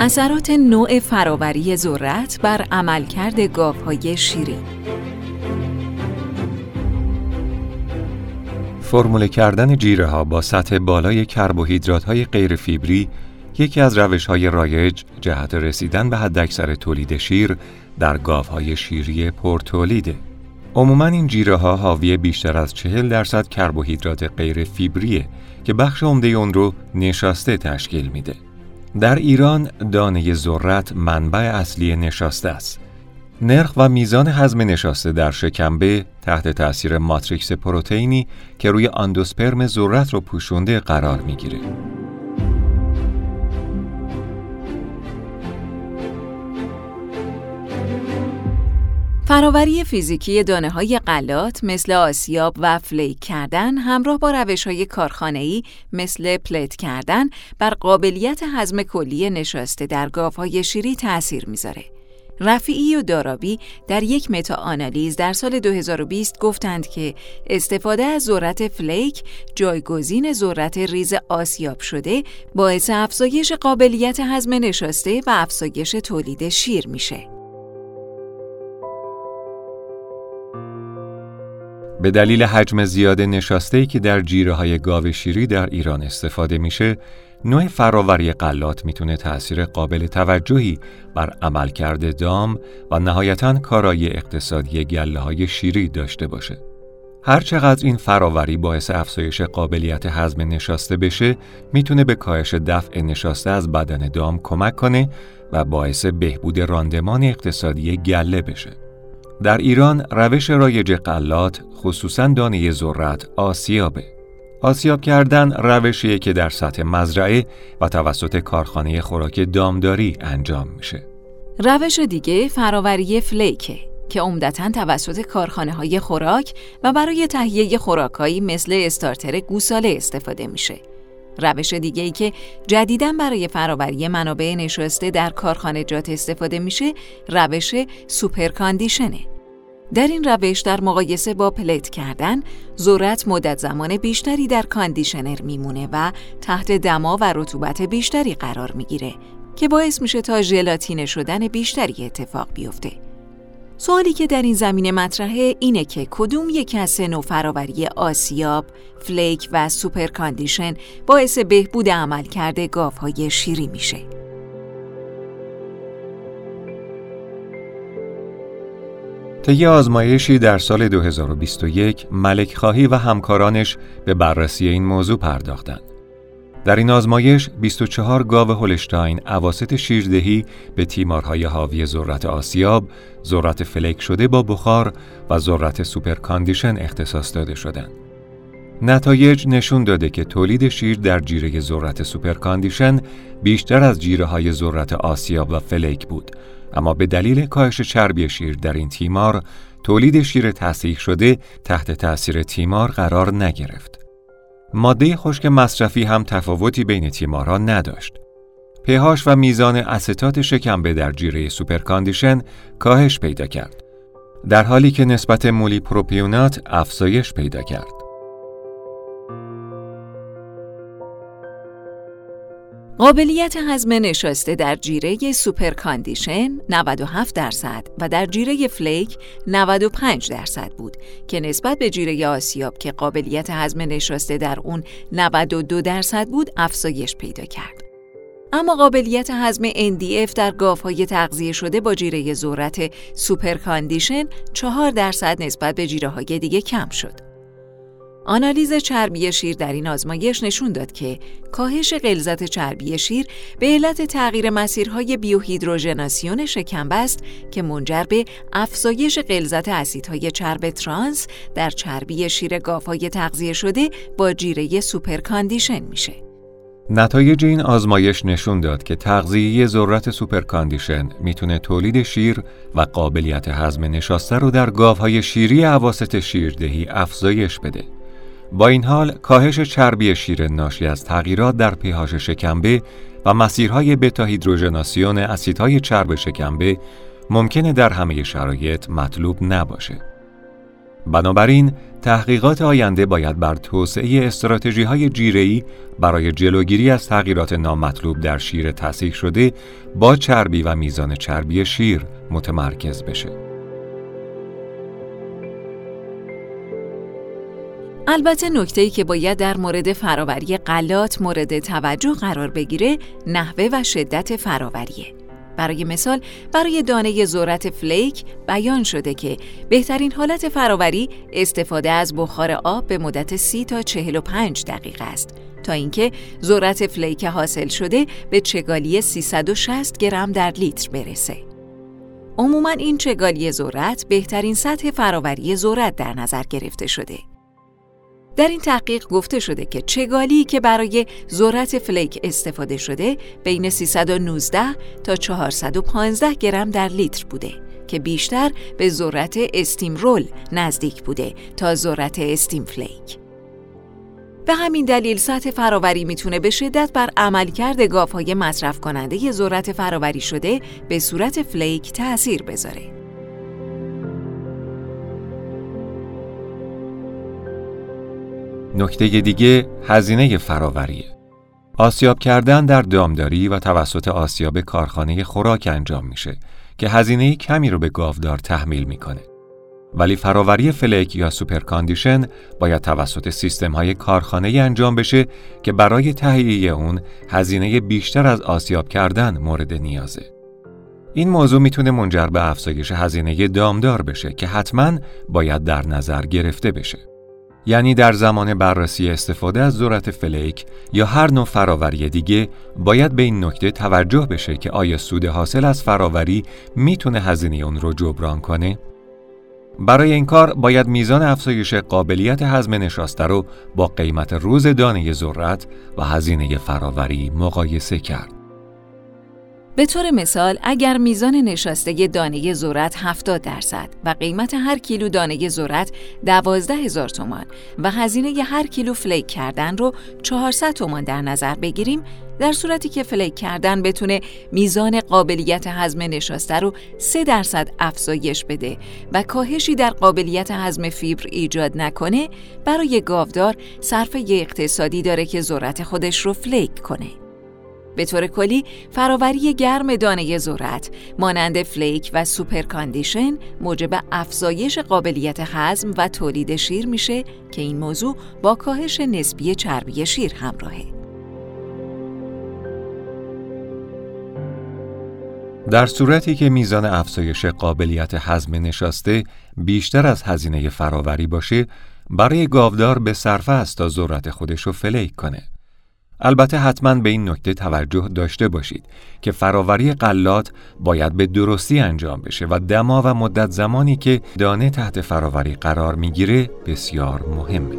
اثرات نوع فراوری ذرت بر عملکرد گاوهای شیری فرموله کردن جیره ها با سطح بالای کربوهیدرات های غیر فیبری یکی از روش های رایج جهت رسیدن به حداکثر تولید شیر در گاوهای شیری پرتولیده. عموما این جیره ها حاوی بیشتر از چهل درصد کربوهیدرات غیر فیبریه که بخش عمده اون رو نشاسته تشکیل میده. در ایران دانه ذرت منبع اصلی نشاسته است. نرخ و میزان هضم نشاسته در شکمبه تحت تاثیر ماتریکس پروتئینی که روی اندوسپرم ذرت رو پوشونده قرار می‌گیره. فراوری فیزیکی دانه های غلات مثل آسیاب و فلیک کردن همراه با روش های کارخانه‌ای مثل pellet کردن بر قابلیت هضم کلی نشاسته در گاوهای شیری تأثیر می‌ذاره. رفیعی و دارابی در یک متا آنالیز در سال 2020 گفتند که استفاده از ذرت flake جایگزین ذرت ریز آسیاب شده باعث افزایش قابلیت هضم نشاسته و افزایش تولید شیر میشه. به دلیل حجم زیاد نشاسته که در جیره های گاو شیری در ایران استفاده میشه، نوع فراوری قلات می‌تونه تأثیر قابل توجهی بر عملکرد دام و نهایتا کارایی اقتصادی گله های شیری داشته باشه. هرچقدر این فراوری باعث افزایش قابلیت هضم نشاسته بشه، می‌تونه به کاهش دفع نشاسته از بدن دام کمک کنه و باعث بهبود راندمان اقتصادی گله بشه. در ایران روش رایج قلات خصوصا دانه ذرت آسیابه. آسیاب کردن روشیه که در سطح مزرعه و توسط کارخانه خوراک دامداری انجام میشه. روش دیگه فراوری فلیکه که عمدتا توسط کارخانه های خوراک و برای تهیه خوراکایی مثل استارتر گوساله استفاده میشه. روش دیگه ای که جدیداً برای فراوری منابع نشسته در کارخانجات استفاده میشه روش super condition ه. در این روش در مقایسه با pellet کردن ذرت مدت زمان بیشتری در conditioner میمونه و تحت دما و رطوبت بیشتری قرار می‌گیره که باعث میشه تا ژلاتین شدن بیشتری اتفاق بیفته. سوالی که در این زمینه مطرحه اینه که کدوم یک از سه فراوری آسیاب، flake و super condition باعث بهبود عملکرد گاوهای شیری میشه. طی آزمایشی در سال 2021 ملک خواهی و همکارانش به بررسی این موضوع پرداختند. در این آزمایش 24 گاو هولشتاین اواسط شیردهی به تیمارهای حاوی ذرت آسیاب، ذرت flake شده با بخار و ذرت super condition اختصاص داده شدند. نتایج نشون داده که تولید شیر در جیره ذرت super condition بیشتر از جیره های ذرت آسیاب و flake بود اما به دلیل کاهش چربی شیر در این تیمار تولید شیر تصحیح شده تحت تأثیر تیمار قرار نگرفت. ماده خشک مصرفی هم تفاوتی بین تیمارها نداشت. pH و میزان استات شکمبه در جیره super condition کاهش پیدا کرد. در حالی که نسبت مولی پروپیونات افزایش پیدا کرد. قابلیت هضم نشاسته در جیره super condition 97 درصد و در جیره flake 95 درصد بود که نسبت به جیره آسیاب که قابلیت هضم نشاسته در اون 92 درصد بود افزایش پیدا کرد. اما قابلیت هضم NDF در گاوهای تغذیه شده با جیره ذرت super condition 4 درصد نسبت به جیره های دیگه کم شد. آنالیز چربی شیر در این آزمایش نشون داد که کاهش غلظت چربی شیر به علت تغییر مسیرهای بیوهیدروژناسیون شکمبه است که منجر به افزایش غلظت اسیدهای چرب ترانس در چربی شیر گاوهای تغذیه شده با جیره super condition میشه. نتایج این آزمایش نشون داد که تغذیه ذرت super condition می‌تونه تولید شیر و قابلیت هضم نشاسته رو در گاوهای شیری اواسط شیردهی افزایش بده. با این حال کاهش چربی شیر ناشی از تغییرات در پیهاش شکمبه و مسیرهای بتا هیدروژناسیون اسیدهای چرب شکمبه ممکنه در همه شرایط مطلوب نباشه. بنابراین تحقیقات آینده باید بر توسعه استراتژی های جیره‌ای برای جلوگیری از تغییرات نامطلوب در شیر تصیح شده با چربی و میزان چربی شیر متمرکز بشه. البته نکته ای که باید در مورد فراوری غلات مورد توجه قرار بگیره نحوه و شدت فراوریه. برای مثال برای دانه ذرت فلیک بیان شده که بهترین حالت فراوری استفاده از بخار آب به مدت 30 تا 45 دقیقه است تا اینکه ذرت فلیک حاصل شده به چگالی 360 گرم در لیتر برسه. عموما این چگالی ذرت بهترین سطح فراوری ذرت در نظر گرفته شده. در این تحقیق گفته شده که چگالی که برای ذرت flake استفاده شده بین 319 تا 415 گرم در لیتر بوده که بیشتر به ذرت steam roll نزدیک بوده تا ذرت steam flake. به همین دلیل سطح فراوری می‌تونه به شدت بر عملکرد گاوهای مصرف کننده ذرت فراوری شده به صورت flake تأثیر بذاره. نکته دیگه هزینه فراوریه. آسیاب کردن در دامداری و توسط آسیاب کارخانه خوراک انجام میشه که هزینه کمی رو به گاودار تحمیل می‌کنه. ولی فراوری flake یا super condition باید توسط سیستم های کارخانه انجام بشه که برای تهیه اون هزینه بیشتر از آسیاب کردن مورد نیازه. این موضوع می‌تونه منجر به افزایش هزینه دامدار بشه که حتما باید در نظر گرفته بشه. یعنی در زمان بررسی استفاده از ذرت فلیک یا هر نوع فراوری دیگه باید به این نکته توجه بشه که آیا سود حاصل از فراوری می‌تونه هزینه اون رو جبران کنه؟ برای این کار باید میزان افزایش قابلیت هضم نشاسته رو با قیمت روز دانه ذرت و هزینه فراوری مقایسه کرد. به طور مثال اگر میزان نشاسته دانه ذرت 70 درصد و قیمت هر کیلو دانه ذرت 12 هزار تومان و هزینه هر کیلو flake کردن رو 400 تومان در نظر بگیریم در صورتی که flake کردن بتونه میزان قابلیت هضم نشاسته رو 3 درصد افزایش بده و کاهشی در قابلیت هضم فیبر ایجاد نکنه برای گاودار صرفه اقتصادی داره که ذرت خودش رو flake کنه. به طور کلی فراوری گرم دانه ذرت مانند flake و super condition موجب افزایش قابلیت هضم و تولید شیر میشه که این موضوع با کاهش نسبی چربی شیر همراهه. در صورتی که میزان افزایش قابلیت هضم نشاسته بیشتر از هزینه فراوری باشه، برای گاودار به صرفه است تا ذرت خودش رو فلیک کنه. البته حتما به این نکته توجه داشته باشید که فراوری قلات باید به درستی انجام بشه و دما و مدت زمانی که دانه تحت فراوری قرار می‌گیره بسیار مهمه.